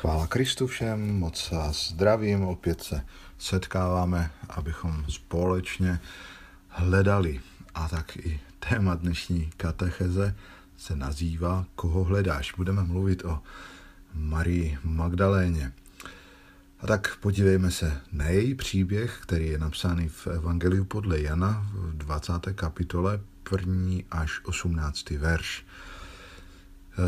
Chvála Kristu všem, moc vás zdravím, opět se setkáváme, abychom společně hledali. A tak i téma dnešní katecheze se nazývá Koho hledáš? Budeme mluvit o Marii Magdaléně. A tak podívejme se na její příběh, který je napsáný v Evangeliu podle Jana v 20. kapitole, první až 18. verš.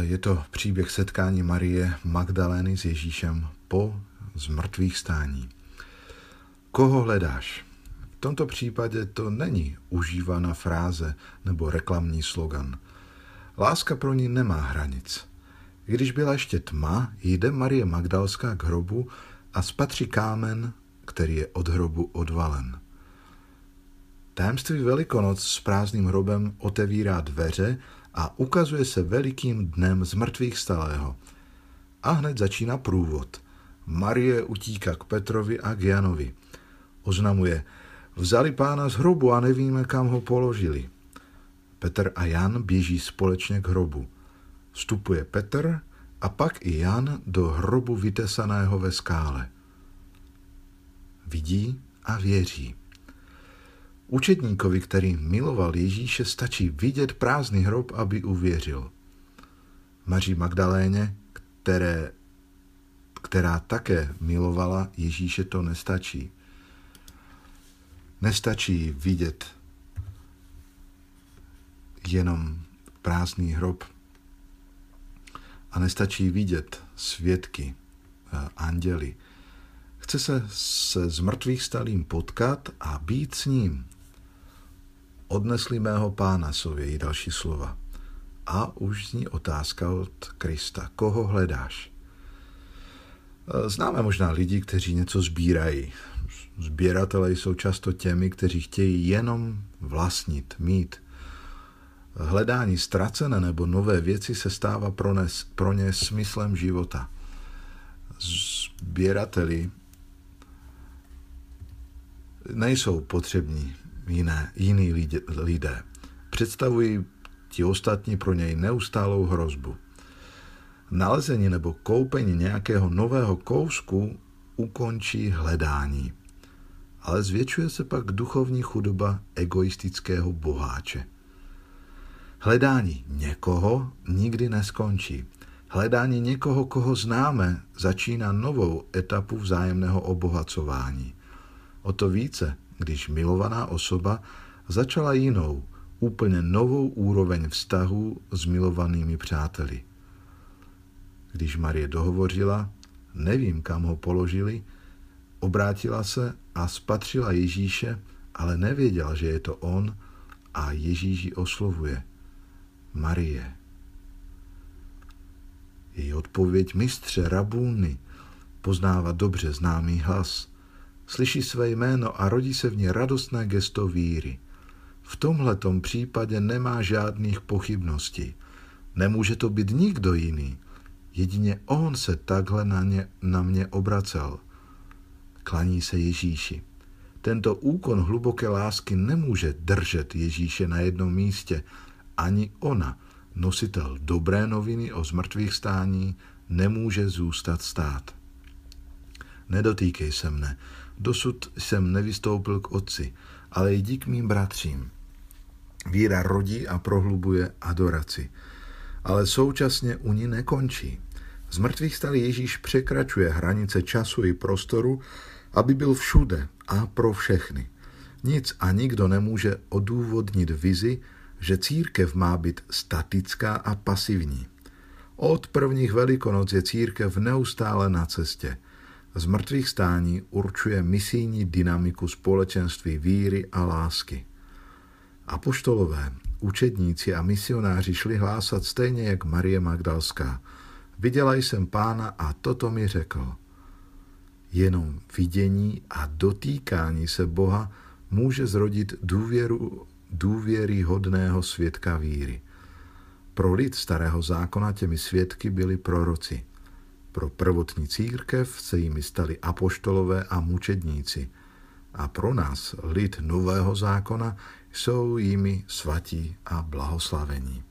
Je to příběh setkání Marie Magdalény s Ježíšem po zmrtvých stání. Koho hledáš? V tomto případě to není užívaná fráze nebo reklamní slogan. Láska pro ní nemá hranic. Když byla ještě tma, jde Marie Magdalská k hrobu a spatří kámen, který je od hrobu odvalen. Tajemství Velikonoc s prázdným hrobem otevírá dveře a ukazuje se velikým dnem zmrtvých stalého. A hned začíná průvod. Marie utíká k Petrovi a k Janovi. Oznamuje, vzali pána z hrobu a nevíme, kam ho položili. Petr a Jan běží společně k hrobu. Vstupuje Petr a pak i Jan do hrobu vytesaného ve skále. Vidí a věří. Učedníkovi, který miloval Ježíše, stačí vidět prázdný hrob, aby uvěřil. Maří Magdaléně, které, která také milovala Ježíše, to nestačí. Nestačí vidět jenom prázdný hrob a nestačí vidět svědky, eh, anděly. Chce se se zmrtvých stalým potkat a být s ním odnesli mého pána, jsou její další slova. A už zní otázka od Krista. Koho hledáš? Známe možná lidi, kteří něco sbírají. Sběratelé jsou často těmi, kteří chtějí jenom vlastnit, mít. Hledání ztracené nebo nové věci se stává pro, ne, pro ně smyslem života. Sběrateli nejsou potřební jiné, jiný lidé, lidé. Představují ti ostatní pro něj neustálou hrozbu. Nalezení nebo koupení nějakého nového kousku ukončí hledání. Ale zvětšuje se pak duchovní chudoba egoistického boháče. Hledání někoho nikdy neskončí. Hledání někoho, koho známe, začíná novou etapu vzájemného obohacování. O to více, když milovaná osoba začala jinou, úplně novou úroveň vztahu s milovanými přáteli. Když Marie dohovořila, nevím, kam ho položili, obrátila se a spatřila Ježíše, ale nevěděla, že je to on a Ježíš ji oslovuje. Marie. Její odpověď mistře Rabůny poznává dobře známý hlas – slyší své jméno a rodí se v ní radostné gesto víry. V tomhletom případě nemá žádných pochybností. Nemůže to být nikdo jiný. Jedině on se takhle na, ně, na mě obracel. Klaní se Ježíši. Tento úkon hluboké lásky nemůže držet Ježíše na jednom místě. Ani ona, nositel dobré noviny o zmrtvých stání, nemůže zůstat stát. Nedotýkej se mne, Dosud jsem nevystoupil k otci, ale i dík mým bratřím. Víra rodí a prohlubuje adoraci, ale současně u ní nekončí. Z mrtvých stali Ježíš překračuje hranice času i prostoru, aby byl všude a pro všechny. Nic a nikdo nemůže odůvodnit vizi, že církev má být statická a pasivní. Od prvních velikonoc je církev neustále na cestě – z mrtvých stání určuje misijní dynamiku společenství víry a lásky. Apoštolové, učedníci a misionáři šli hlásat stejně jak Marie Magdalská. Viděla jsem pána a toto mi řekl. Jenom vidění a dotýkání se Boha může zrodit důvěru, důvěryhodného svědka víry. Pro lid starého zákona těmi svědky byli proroci – pro prvotní církev se jimi stali apoštolové a mučedníci a pro nás, lid nového zákona, jsou jimi svatí a blahoslavení.